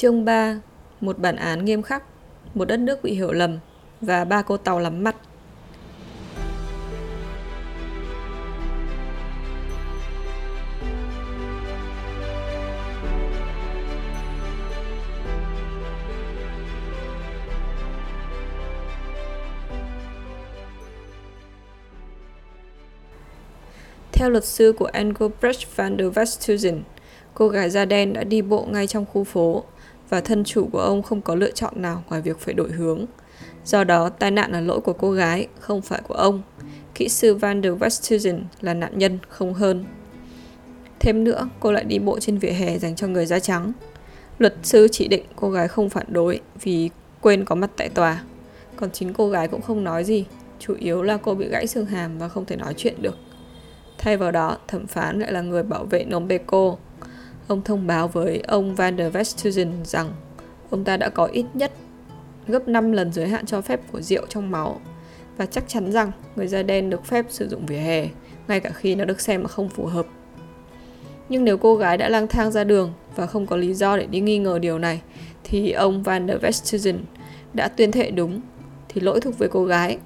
Chương 3 Một bản án nghiêm khắc Một đất nước bị hiểu lầm Và ba cô tàu lắm mặt. Theo luật sư của Engelbrecht van der Westhuizen, cô gái da đen đã đi bộ ngay trong khu phố và thân chủ của ông không có lựa chọn nào ngoài việc phải đổi hướng. Do đó, tai nạn là lỗi của cô gái, không phải của ông. Kỹ sư Van der Westhuizen là nạn nhân, không hơn. Thêm nữa, cô lại đi bộ trên vỉa hè dành cho người da trắng. Luật sư chỉ định cô gái không phản đối vì quên có mặt tại tòa. Còn chính cô gái cũng không nói gì, chủ yếu là cô bị gãy xương hàm và không thể nói chuyện được. Thay vào đó, thẩm phán lại là người bảo vệ Nombeko. Ông thông báo với ông Van der Westhuizen rằng ông ta đã có ít nhất gấp 5 lần giới hạn cho phép của rượu trong máu và chắc chắn rằng người da đen được phép sử dụng vỉa hè, ngay cả khi nó được xem là không phù hợp. Nhưng nếu cô gái đã lang thang ra đường và không có lý do để đi nghi ngờ điều này, thì ông Van der Westhuizen đã tuyên thệ đúng, thì lỗi thuộc về cô gái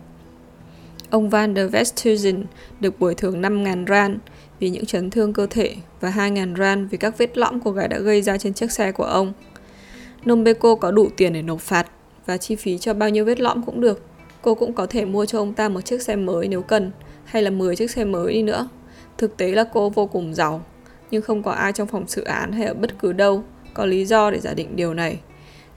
Ông Van der Westhuizen được bồi thường 5.000 rand vì những chấn thương cơ thể và 2.000 rand vì các vết lõm của gái đã gây ra trên chiếc xe của ông. Nombeko có đủ tiền để nộp phạt và chi phí cho bao nhiêu vết lõm cũng được. Cô cũng có thể mua cho ông ta một chiếc xe mới nếu cần, hay là 10 chiếc xe mới đi nữa. Thực tế là cô vô cùng giàu, nhưng không có ai trong phòng xử án hay ở bất cứ đâu có lý do để giả định điều này.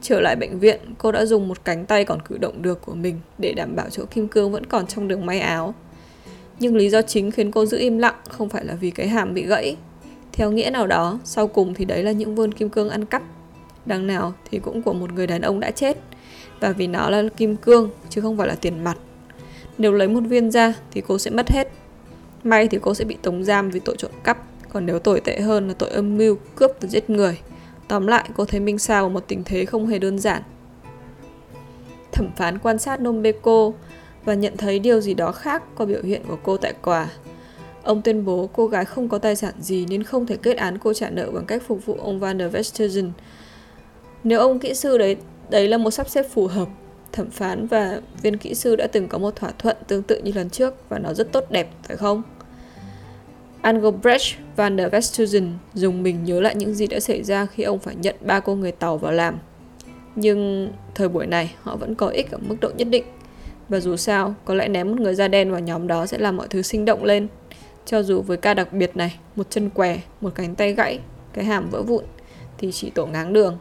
Trở lại bệnh viện, cô đã dùng một cánh tay còn cử động được của mình để đảm bảo chỗ kim cương vẫn còn trong đường may áo. Nhưng lý do chính khiến cô giữ im lặng không phải là vì cái hàm bị gãy. Theo nghĩa nào đó, sau cùng thì đấy là những vươn kim cương ăn cắp. Đằng nào thì cũng của một người đàn ông đã chết. Và vì nó là kim cương chứ không phải là tiền mặt. Nếu lấy một viên ra thì cô sẽ mất hết. May thì cô sẽ bị tống giam vì tội trộm cắp. Còn nếu tồi tệ hơn là tội âm mưu, cướp và giết người Tóm lại, cô thấy Minh Sao ở một tình thế không hề đơn giản. Thẩm phán quan sát Nombeko và nhận thấy điều gì đó khác qua biểu hiện của cô tại tòa. Ông tuyên bố cô gái không có tài sản gì nên không thể kết án cô trả nợ bằng cách phục vụ ông Van der Westerzen. Nếu ông kỹ sư đấy đấy là một sắp xếp phù hợp, thẩm phán và viên kỹ sư đã từng có một thỏa thuận tương tự như lần trước và nó rất tốt đẹp, phải không? Engelbrecht van der Westhuizen dùng mình nhớ lại những gì đã xảy ra khi ông phải nhận ba cô người tàu vào làm. Nhưng thời buổi này họ vẫn có ích ở mức độ nhất định. Và dù sao, có lẽ ném một người da đen vào nhóm đó sẽ làm mọi thứ sinh động lên. Cho dù với ca đặc biệt này, một chân què, một cánh tay gãy, cái hàm vỡ vụn, thì chỉ tổ ngáng đường.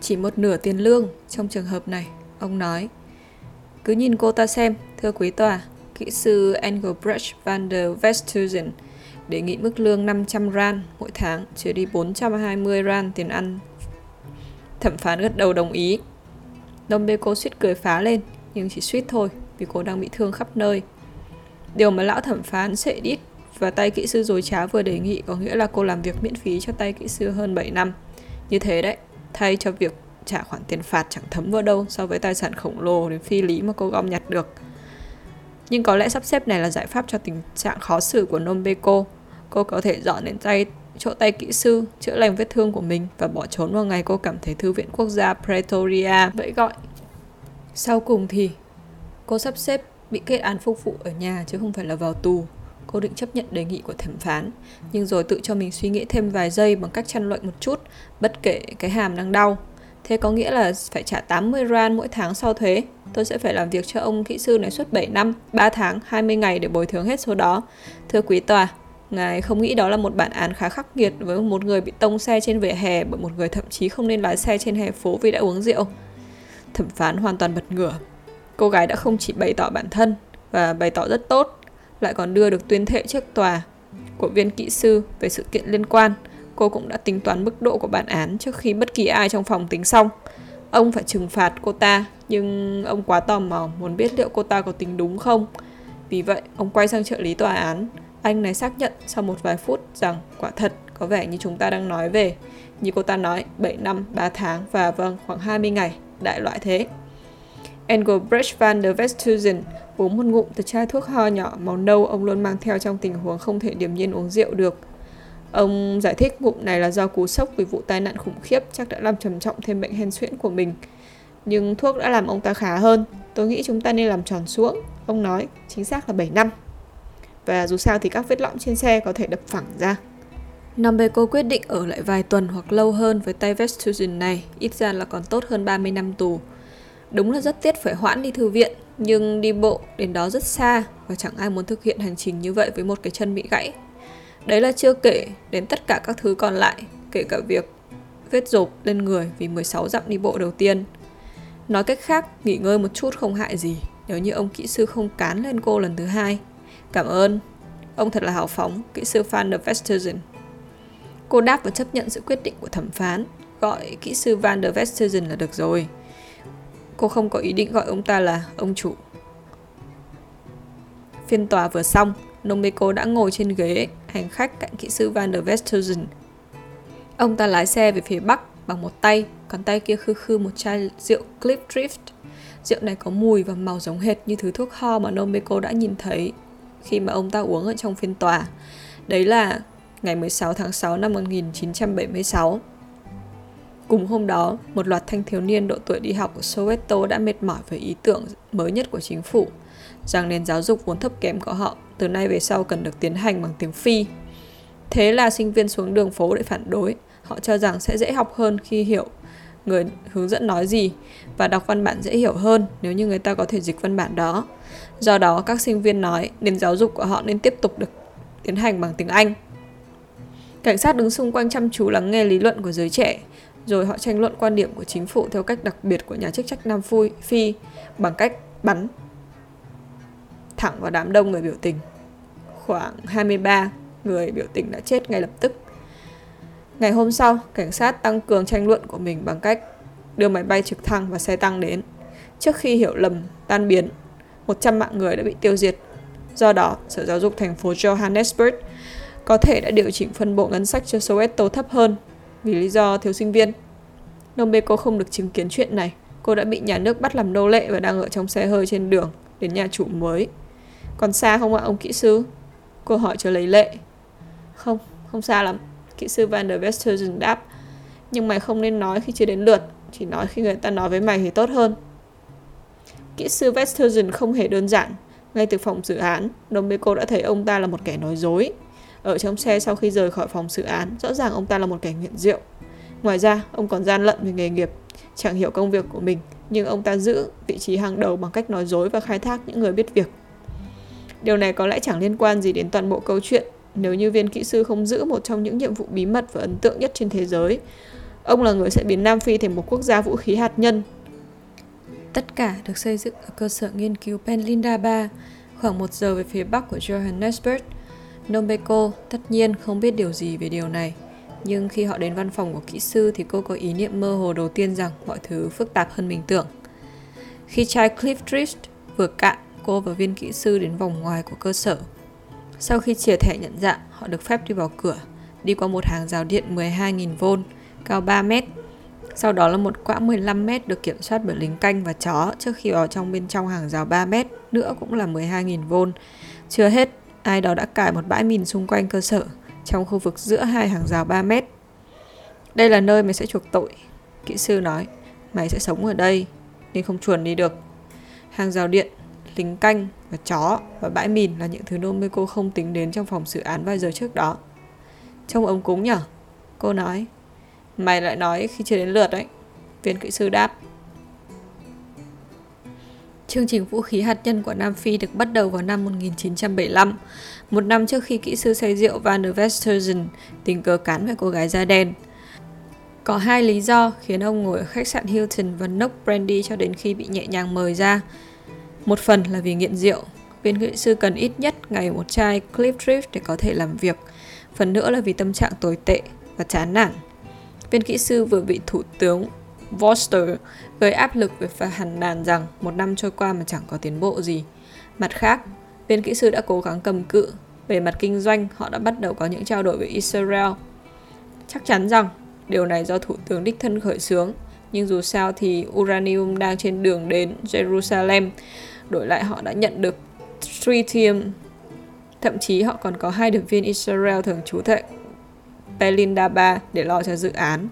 Chỉ một nửa tiền lương trong trường hợp này, ông nói. Cứ nhìn cô ta xem, thưa quý tòa, kỹ sư Engelbrecht van der Westhuizen đề nghị mức lương 500 ran mỗi tháng, trừ đi 420 ran tiền ăn. Thẩm phán gật đầu đồng ý. Đông bê cô suýt cười phá lên, nhưng chỉ suýt thôi, vì cô đang bị thương khắp nơi. Điều mà lão thẩm phán sẽ đít và tay kỹ sư dối trá vừa đề nghị có nghĩa là cô làm việc miễn phí cho tay kỹ sư hơn 7 năm. Như thế đấy, thay cho việc trả khoản tiền phạt chẳng thấm vào đâu so với tài sản khổng lồ đến phi lý mà cô gom nhặt được. Nhưng có lẽ sắp xếp này là giải pháp cho tình trạng khó xử của Nombeko cô có thể dọn đến tay chỗ tay kỹ sư chữa lành vết thương của mình và bỏ trốn vào ngày cô cảm thấy thư viện quốc gia Pretoria vậy gọi. Sau cùng thì cô sắp xếp bị kết án phục vụ ở nhà chứ không phải là vào tù. Cô định chấp nhận đề nghị của thẩm phán, nhưng rồi tự cho mình suy nghĩ thêm vài giây bằng cách chăn luận một chút, bất kể cái hàm đang đau. Thế có nghĩa là phải trả 80 ran mỗi tháng sau thuế. Tôi sẽ phải làm việc cho ông kỹ sư này suốt 7 năm, 3 tháng, 20 ngày để bồi thường hết số đó. Thưa quý tòa, Ngài không nghĩ đó là một bản án khá khắc nghiệt với một người bị tông xe trên vỉa hè bởi một người thậm chí không nên lái xe trên hè phố vì đã uống rượu. Thẩm phán hoàn toàn bật ngửa. Cô gái đã không chỉ bày tỏ bản thân và bày tỏ rất tốt, lại còn đưa được tuyên thệ trước tòa của viên kỹ sư về sự kiện liên quan. Cô cũng đã tính toán mức độ của bản án trước khi bất kỳ ai trong phòng tính xong. Ông phải trừng phạt cô ta, nhưng ông quá tò mò muốn biết liệu cô ta có tính đúng không. Vì vậy, ông quay sang trợ lý tòa án, anh này xác nhận sau một vài phút rằng quả thật có vẻ như chúng ta đang nói về. Như cô ta nói, 7 năm, 3 tháng và vâng, khoảng 20 ngày, đại loại thế. Engelbrecht van der Westhuizen uống một ngụm từ chai thuốc ho nhỏ màu nâu ông luôn mang theo trong tình huống không thể điềm nhiên uống rượu được. Ông giải thích ngụm này là do cú sốc vì vụ tai nạn khủng khiếp chắc đã làm trầm trọng thêm bệnh hen suyễn của mình. Nhưng thuốc đã làm ông ta khá hơn. Tôi nghĩ chúng ta nên làm tròn xuống. Ông nói, chính xác là 7 năm. Và dù sao thì các vết lõm trên xe có thể đập phẳng ra. Nambeco quyết định ở lại vài tuần hoặc lâu hơn với tay Vestusian này, ít ra là còn tốt hơn 30 năm tù. Đúng là rất tiếc phải hoãn đi thư viện, nhưng đi bộ đến đó rất xa và chẳng ai muốn thực hiện hành trình như vậy với một cái chân bị gãy. Đấy là chưa kể đến tất cả các thứ còn lại, kể cả việc vết rộp lên người vì 16 dặm đi bộ đầu tiên. Nói cách khác, nghỉ ngơi một chút không hại gì nếu như ông kỹ sư không cán lên cô lần thứ hai. Cảm ơn. Ông thật là hào phóng, kỹ sư Van der Vesterzen. Cô đáp và chấp nhận sự quyết định của thẩm phán, gọi kỹ sư Van der Vesterzen là được rồi. Cô không có ý định gọi ông ta là ông chủ. Phiên tòa vừa xong, Nomiko đã ngồi trên ghế hành khách cạnh kỹ sư Van der Vesterzen. Ông ta lái xe về phía bắc bằng một tay, còn tay kia khư khư một chai rượu Cliff Drift. Rượu này có mùi và màu giống hệt như thứ thuốc ho mà Nomiko đã nhìn thấy khi mà ông ta uống ở trong phiên tòa. Đấy là ngày 16 tháng 6 năm 1976. Cùng hôm đó, một loạt thanh thiếu niên độ tuổi đi học ở Soweto đã mệt mỏi với ý tưởng mới nhất của chính phủ rằng nền giáo dục vốn thấp kém của họ từ nay về sau cần được tiến hành bằng tiếng Phi. Thế là sinh viên xuống đường phố để phản đối. Họ cho rằng sẽ dễ học hơn khi hiểu người hướng dẫn nói gì và đọc văn bản dễ hiểu hơn nếu như người ta có thể dịch văn bản đó. Do đó, các sinh viên nói nền giáo dục của họ nên tiếp tục được tiến hành bằng tiếng Anh. Cảnh sát đứng xung quanh chăm chú lắng nghe lý luận của giới trẻ, rồi họ tranh luận quan điểm của chính phủ theo cách đặc biệt của nhà chức trách Nam Phi bằng cách bắn thẳng vào đám đông người biểu tình. Khoảng 23 người biểu tình đã chết ngay lập tức. Ngày hôm sau, cảnh sát tăng cường tranh luận của mình bằng cách đưa máy bay trực thăng và xe tăng đến. Trước khi hiểu lầm tan biến, 100 mạng người đã bị tiêu diệt. Do đó, Sở Giáo dục thành phố Johannesburg có thể đã điều chỉnh phân bổ ngân sách cho Soweto thấp hơn vì lý do thiếu sinh viên. Nombeko không được chứng kiến chuyện này. Cô đã bị nhà nước bắt làm nô lệ và đang ở trong xe hơi trên đường đến nhà chủ mới. Còn xa không ạ ông kỹ sư? Cô hỏi cho lấy lệ. Không, không xa lắm. Kỹ sư Van der Westersen đáp. Nhưng mày không nên nói khi chưa đến lượt. Chỉ nói khi người ta nói với mày thì tốt hơn. Kỹ sư Westersen không hề đơn giản. Ngay từ phòng xử án, Domeko đã thấy ông ta là một kẻ nói dối. Ở trong xe sau khi rời khỏi phòng xử án, rõ ràng ông ta là một kẻ nghiện rượu. Ngoài ra, ông còn gian lận về nghề nghiệp, chẳng hiểu công việc của mình, nhưng ông ta giữ vị trí hàng đầu bằng cách nói dối và khai thác những người biết việc. Điều này có lẽ chẳng liên quan gì đến toàn bộ câu chuyện nếu như viên kỹ sư không giữ một trong những nhiệm vụ bí mật và ấn tượng nhất trên thế giới. Ông là người sẽ biến Nam Phi thành một quốc gia vũ khí hạt nhân. Tất cả được xây dựng ở cơ sở nghiên cứu Penlinda 3, khoảng một giờ về phía bắc của Johannesburg. Nombeko tất nhiên không biết điều gì về điều này, nhưng khi họ đến văn phòng của kỹ sư thì cô có ý niệm mơ hồ đầu tiên rằng mọi thứ phức tạp hơn mình tưởng. Khi chai Cliff Drift vừa cạn, cô và viên kỹ sư đến vòng ngoài của cơ sở. Sau khi chìa thẻ nhận dạng, họ được phép đi vào cửa, đi qua một hàng rào điện 12.000V, cao 3 mét. Sau đó là một quãng 15 mét được kiểm soát bởi lính canh và chó trước khi vào trong bên trong hàng rào 3 mét, nữa cũng là 12.000V. Chưa hết, ai đó đã cài một bãi mìn xung quanh cơ sở, trong khu vực giữa hai hàng rào 3 mét. Đây là nơi mày sẽ chuộc tội, kỹ sư nói. Mày sẽ sống ở đây, nên không chuồn đi được. Hàng rào điện lính canh và chó và bãi mìn là những thứ Nomeko không tính đến trong phòng xử án vài giờ trước đó. Trông ống cúng nhở? Cô nói. Mày lại nói khi chưa đến lượt đấy. Viên kỹ sư đáp. Chương trình vũ khí hạt nhân của Nam Phi được bắt đầu vào năm 1975, một năm trước khi kỹ sư say rượu Van der Westerzen tình cờ cán phải cô gái da đen. Có hai lý do khiến ông ngồi ở khách sạn Hilton và nốc brandy cho đến khi bị nhẹ nhàng mời ra. Một phần là vì nghiện rượu, viên kỹ sư cần ít nhất ngày một chai Cliff Drift để có thể làm việc. Phần nữa là vì tâm trạng tồi tệ và chán nản. Viên kỹ sư vừa bị thủ tướng Voster gây áp lực về phải hàn nàn rằng một năm trôi qua mà chẳng có tiến bộ gì. Mặt khác, viên kỹ sư đã cố gắng cầm cự. Về mặt kinh doanh, họ đã bắt đầu có những trao đổi với Israel. Chắc chắn rằng điều này do thủ tướng đích thân khởi xướng, nhưng dù sao thì uranium đang trên đường đến Jerusalem Đổi lại họ đã nhận được tritium. Thậm chí họ còn có hai điệp viên Israel thường trú tại Belinda để lo cho dự án.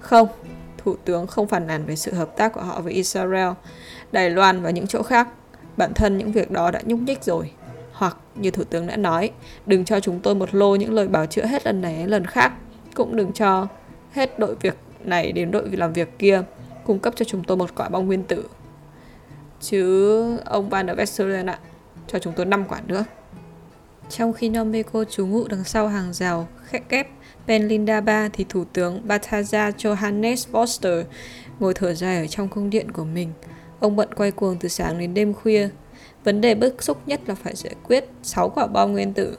Không, Thủ tướng không phản nàn về sự hợp tác của họ với Israel, Đài Loan và những chỗ khác. Bản thân những việc đó đã nhúc nhích rồi. Hoặc, như Thủ tướng đã nói, đừng cho chúng tôi một lô những lời bảo chữa hết lần này lần khác. Cũng đừng cho hết đội việc này đến đội làm việc kia, cung cấp cho chúng tôi một quả bom nguyên tử. Chứ ông Van der Westeren ạ, cho chúng tôi 5 quả nữa. Trong khi Nomeko trú ngụ đằng sau hàng rào khẽ kép Benlinda Ba thì Thủ tướng Bataja Johannes Foster ngồi thở dài ở trong cung điện của mình. Ông bận quay cuồng từ sáng đến đêm khuya. Vấn đề bức xúc nhất là phải giải quyết 6 quả bom nguyên tử.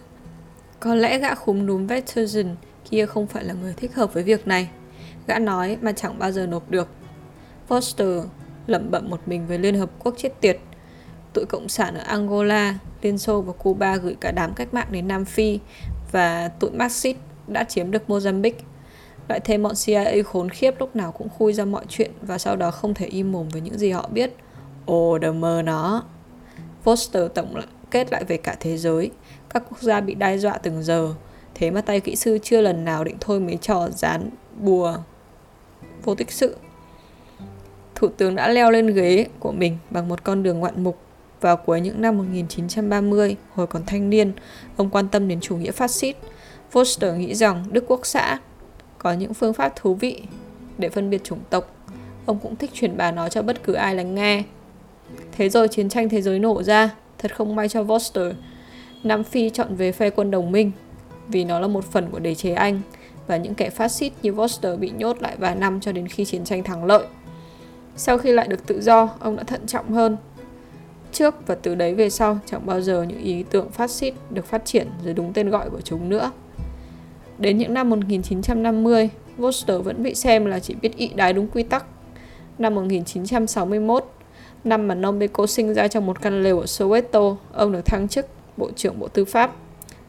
Có lẽ gã khúm núm Vettersen kia không phải là người thích hợp với việc này. Gã nói mà chẳng bao giờ nộp được. Foster lẩm bẩm một mình với Liên Hợp Quốc chết tiệt. Tụi Cộng sản ở Angola, Liên Xô và Cuba gửi cả đám cách mạng đến Nam Phi và tụi Marxist đã chiếm được Mozambique. Lại thêm bọn CIA khốn khiếp lúc nào cũng khui ra mọi chuyện và sau đó không thể im mồm với những gì họ biết. Ồ, đờ mơ nó. Foster tổng kết lại về cả thế giới. Các quốc gia bị đe dọa từng giờ. Thế mà tay kỹ sư chưa lần nào định thôi mấy trò dán bùa vô tích sự. Thủ tướng đã leo lên ghế của mình bằng một con đường ngoạn mục. Vào cuối những năm 1930, hồi còn thanh niên, ông quan tâm đến chủ nghĩa phát xít. Foster nghĩ rằng Đức Quốc xã có những phương pháp thú vị để phân biệt chủng tộc. Ông cũng thích truyền bá nó cho bất cứ ai lắng nghe. Thế rồi chiến tranh thế giới nổ ra, thật không may cho Foster. Nam Phi chọn về phe quân đồng minh vì nó là một phần của đế chế Anh và những kẻ phát xít như Foster bị nhốt lại vài năm cho đến khi chiến tranh thắng lợi. Sau khi lại được tự do, ông đã thận trọng hơn. Trước và từ đấy về sau, chẳng bao giờ những ý tưởng phát xít được phát triển dưới đúng tên gọi của chúng nữa. Đến những năm 1950, Foster vẫn bị xem là chỉ biết ị đái đúng quy tắc. Năm 1961, năm mà Nombeko sinh ra trong một căn lều ở Soweto, ông được thăng chức Bộ trưởng Bộ Tư pháp.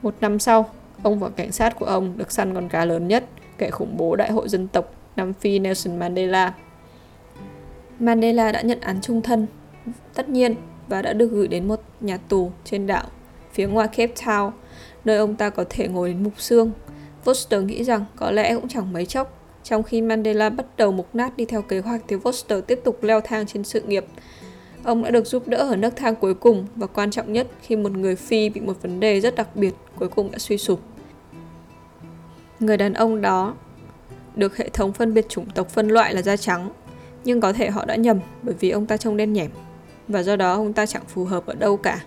Một năm sau, ông và cảnh sát của ông được săn con cá lớn nhất, kẻ khủng bố Đại hội dân tộc Nam Phi Nelson Mandela. Mandela đã nhận án trung thân, tất nhiên, và đã được gửi đến một nhà tù trên đảo phía ngoài Cape Town, nơi ông ta có thể ngồi đến mục xương. Foster nghĩ rằng có lẽ cũng chẳng mấy chốc, trong khi Mandela bắt đầu mục nát đi theo kế hoạch thì Foster tiếp tục leo thang trên sự nghiệp. Ông đã được giúp đỡ ở nấc thang cuối cùng và quan trọng nhất khi một người Phi bị một vấn đề rất đặc biệt cuối cùng đã suy sụp. Người đàn ông đó được hệ thống phân biệt chủng tộc phân loại là da trắng nhưng có thể họ đã nhầm bởi vì ông ta trông đen nhẻm và do đó ông ta chẳng phù hợp ở đâu cả.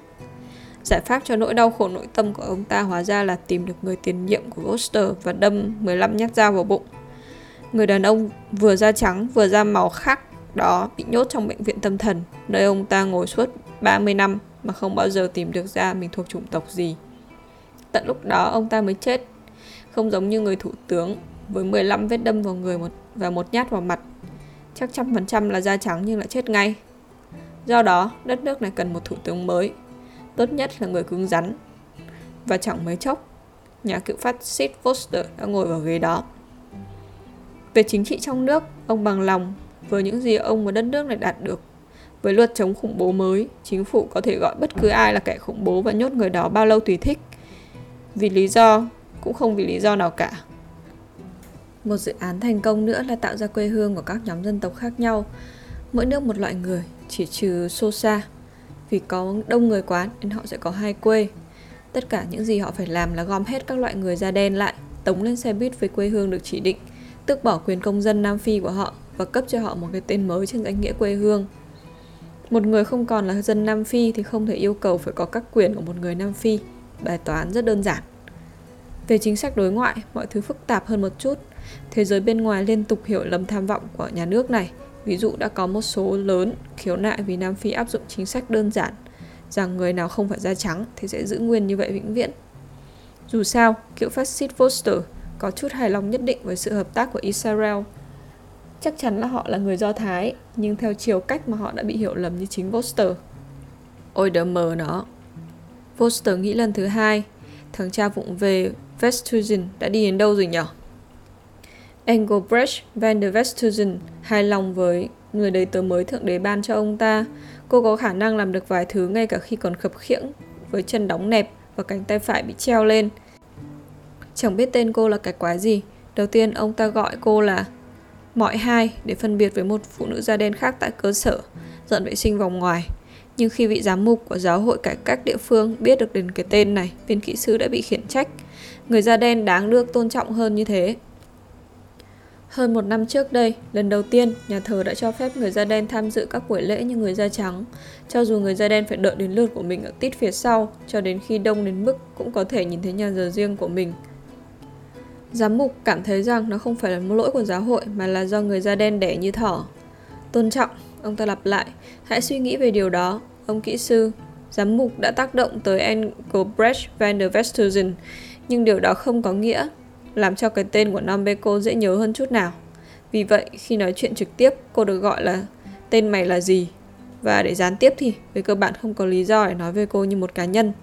Giải pháp cho nỗi đau khổ nội tâm của ông ta hóa ra là tìm được người tiền nhiệm của Foster và đâm 15 nhát dao vào bụng. Người đàn ông vừa da trắng vừa da màu khác đó bị nhốt trong bệnh viện tâm thần, nơi ông ta ngồi suốt 30 năm mà không bao giờ tìm được ra mình thuộc chủng tộc gì. Tận lúc đó ông ta mới chết, không giống như người thủ tướng với 15 vết đâm vào người một và một nhát vào mặt chắc trăm phần trăm là da trắng nhưng lại chết ngay. Do đó, đất nước này cần một thủ tướng mới, tốt nhất là người cứng rắn. Và chẳng mấy chốc, nhà cựu phát xít Foster đã ngồi vào ghế đó. Về chính trị trong nước, ông bằng lòng với những gì ông và đất nước này đạt được. Với luật chống khủng bố mới, chính phủ có thể gọi bất cứ ai là kẻ khủng bố và nhốt người đó bao lâu tùy thích. Vì lý do, cũng không vì lý do nào cả. Một dự án thành công nữa là tạo ra quê hương của các nhóm dân tộc khác nhau, mỗi nước một loại người, chỉ trừ Sosa. Vì có đông người quá nên họ sẽ có hai quê. Tất cả những gì họ phải làm là gom hết các loại người da đen lại, tống lên xe buýt với quê hương được chỉ định, tước bỏ quyền công dân Nam Phi của họ và cấp cho họ một cái tên mới trên danh nghĩa quê hương. Một người không còn là dân Nam Phi thì không thể yêu cầu phải có các quyền của một người Nam Phi. Bài toán rất đơn giản. Về chính sách đối ngoại, mọi thứ phức tạp hơn một chút. Thế giới bên ngoài liên tục hiểu lầm tham vọng của nhà nước này. Ví dụ đã có một số lớn khiếu nại vì Nam Phi áp dụng chính sách đơn giản rằng người nào không phải da trắng thì sẽ giữ nguyên như vậy vĩnh viễn. Dù sao, cựu phát xít Foster có chút hài lòng nhất định với sự hợp tác của Israel. Chắc chắn là họ là người Do Thái, nhưng theo chiều cách mà họ đã bị hiểu lầm như chính Foster. Ôi đờ mờ nó. Foster nghĩ lần thứ hai, thằng cha vụng về Vestusen đã đi đến đâu rồi nhở? Engelbrecht van der Westhuizen hài lòng với người đầy tớ mới thượng đế ban cho ông ta. Cô có khả năng làm được vài thứ ngay cả khi còn khập khiễng, với chân đóng nẹp và cánh tay phải bị treo lên. Chẳng biết tên cô là cái quái gì. Đầu tiên ông ta gọi cô là mọi hai để phân biệt với một phụ nữ da đen khác tại cơ sở dọn vệ sinh vòng ngoài. Nhưng khi vị giám mục của giáo hội cải cách địa phương biết được đến cái tên này, viên kỹ sư đã bị khiển trách. Người da đen đáng được tôn trọng hơn như thế. Hơn một năm trước đây, lần đầu tiên, nhà thờ đã cho phép người da đen tham dự các buổi lễ như người da trắng, cho dù người da đen phải đợi đến lượt của mình ở tít phía sau, cho đến khi đông đến mức cũng có thể nhìn thấy nhà giờ riêng của mình. Giám mục cảm thấy rằng nó không phải là một lỗi của giáo hội mà là do người da đen đẻ như thỏ. Tôn trọng, ông ta lặp lại, hãy suy nghĩ về điều đó, ông kỹ sư. Giám mục đã tác động tới Engelbrecht van der Westhuizen, nhưng điều đó không có nghĩa làm cho cái tên của Nambeco dễ nhớ hơn chút nào. Vì vậy, khi nói chuyện trực tiếp, cô được gọi là tên mày là gì? Và để gián tiếp thì, về cơ bản không có lý do để nói về cô như một cá nhân.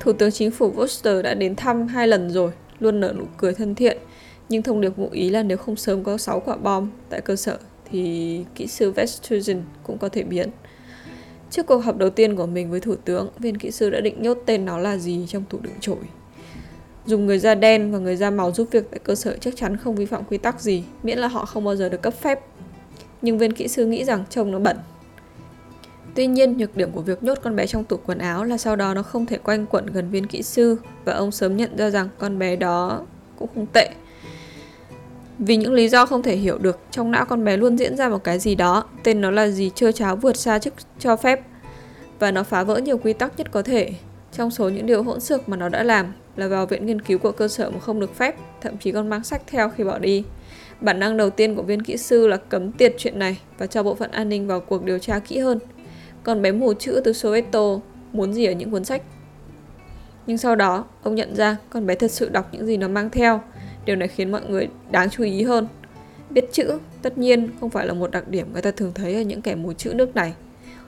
Thủ tướng chính phủ Foster đã đến thăm hai lần rồi, luôn nở nụ cười thân thiện. Nhưng thông điệp ngụ ý là nếu không sớm có 6 quả bom tại cơ sở thì kỹ sư Vestusen cũng có thể biến. Trước cuộc họp đầu tiên của mình với thủ tướng, viên kỹ sư đã định nhốt tên nó là gì trong tủ đựng chổi. Dùng người da đen và người da màu giúp việc tại cơ sở chắc chắn không vi phạm quy tắc gì, miễn là họ không bao giờ được cấp phép. Nhưng viên kỹ sư nghĩ rằng trông nó bẩn. Tuy nhiên, nhược điểm của việc nhốt con bé trong tủ quần áo là sau đó nó không thể quanh quẩn gần viên kỹ sư và ông sớm nhận ra rằng con bé đó cũng không tệ. Vì những lý do không thể hiểu được, trong não con bé luôn diễn ra một cái gì đó, tên nó là gì chưa cháo vượt xa chức cho phép và nó phá vỡ nhiều quy tắc nhất có thể. Trong số những điều hỗn xược mà nó đã làm, là vào viện nghiên cứu của cơ sở mà không được phép, thậm chí còn mang sách theo khi bỏ đi. Bản năng đầu tiên của viên kỹ sư là cấm tiệt chuyện này và cho bộ phận an ninh vào cuộc điều tra kỹ hơn. Còn bé mù chữ từ Soweto muốn gì ở những cuốn sách. Nhưng sau đó, ông nhận ra con bé thật sự đọc những gì nó mang theo. Điều này khiến mọi người đáng chú ý hơn. Biết chữ, tất nhiên, không phải là một đặc điểm người ta thường thấy ở những kẻ mù chữ nước này.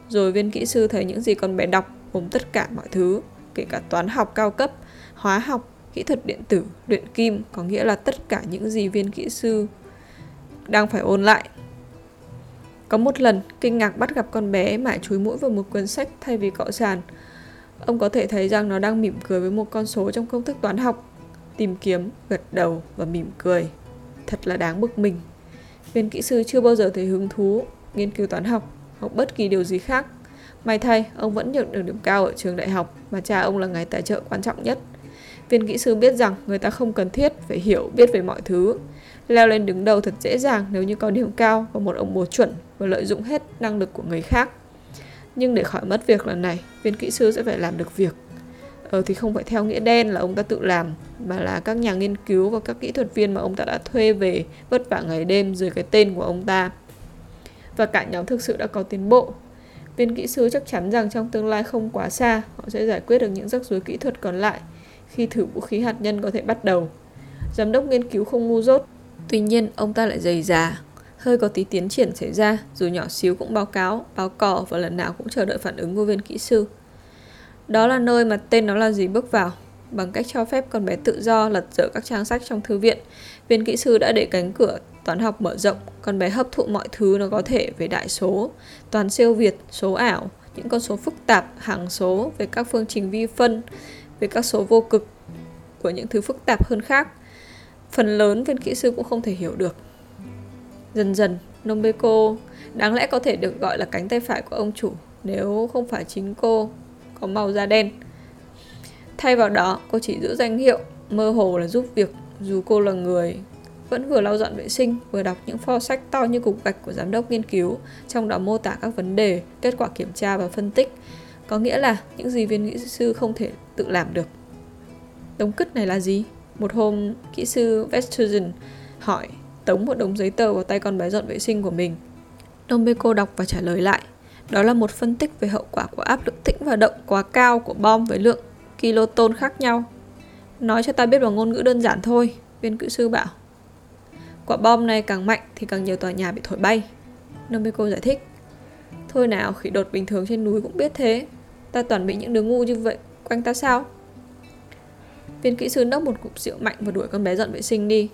Rồi viên kỹ sư thấy những gì con bé đọc gồm tất cả mọi thứ, kể cả toán học cao cấp, hóa học, kỹ thuật điện tử, luyện kim có nghĩa là tất cả những gì viên kỹ sư đang phải ôn lại. Có một lần, kinh ngạc bắt gặp con bé mải chúi mũi vào một cuốn sách thay vì cọ sàn. Ông có thể thấy rằng nó đang mỉm cười với một con số trong công thức toán học. Tìm kiếm, gật đầu và mỉm cười. Thật là đáng bực mình. Viên kỹ sư chưa bao giờ thấy hứng thú nghiên cứu toán học hoặc bất kỳ điều gì khác. May thay, ông vẫn nhận được điểm cao ở trường đại học mà cha ông là ngài tài trợ quan trọng nhất. Viên kỹ sư biết rằng người ta không cần thiết phải hiểu biết về mọi thứ. Leo lên đứng đầu thật dễ dàng nếu như có điểm cao và một ông bố chuẩn và lợi dụng hết năng lực của người khác. Nhưng để khỏi mất việc lần này, viên kỹ sư sẽ phải làm được việc. Ờ thì không phải theo nghĩa đen là ông ta tự làm, mà là các nhà nghiên cứu và các kỹ thuật viên mà ông ta đã thuê về vất vả ngày đêm dưới cái tên của ông ta. Và cả nhóm thực sự đã có tiến bộ. Viên kỹ sư chắc chắn rằng trong tương lai không quá xa, họ sẽ giải quyết được những rắc rối kỹ thuật còn lại khi thử vũ khí hạt nhân có thể bắt đầu. Giám đốc nghiên cứu không ngu dốt, tuy nhiên ông ta lại dày già, hơi có tí tiến triển xảy ra, dù nhỏ xíu cũng báo cáo, báo cò và lần nào cũng chờ đợi phản ứng của viên kỹ sư. Đó là nơi mà tên nó là gì bước vào. Bằng cách cho phép con bé tự do lật dở các trang sách trong thư viện, viên kỹ sư đã để cánh cửa toán học mở rộng, con bé hấp thụ mọi thứ nó có thể về đại số, toàn siêu việt, số ảo, những con số phức tạp, hàng số, về các phương trình vi phân, với các số vô cực của những thứ phức tạp hơn khác. Phần lớn viên kỹ sư cũng không thể hiểu được. Dần dần, Nombeko đáng lẽ có thể được gọi là cánh tay phải của ông chủ nếu không phải chính cô có màu da đen. Thay vào đó, cô chỉ giữ danh hiệu mơ hồ là giúp việc dù cô là người vẫn vừa lau dọn vệ sinh, vừa đọc những pho sách to như cục gạch của giám đốc nghiên cứu, trong đó mô tả các vấn đề, kết quả kiểm tra và phân tích, có nghĩa là những gì viên kỹ sư không thể tự làm được. Đống cứt này là gì? Một hôm, kỹ sư Westhuizen hỏi tống một đống giấy tờ vào tay con bé dọn vệ sinh của mình. Dombeko đọc và trả lời lại. Đó là một phân tích về hậu quả của áp lực tĩnh và động quá cao của bom với lượng kiloton khác nhau. Nói cho ta biết bằng ngôn ngữ đơn giản thôi, viên kỹ sư bảo. Quả bom này càng mạnh thì càng nhiều tòa nhà bị thổi bay. Nomiko giải thích. Thôi nào, khỉ đột bình thường trên núi cũng biết thế. Ta toàn bị những đứa ngu như vậy, quanh ta sao? Viên kỹ sư nốc một cục rượu mạnh và đuổi con bé dọn vệ sinh đi.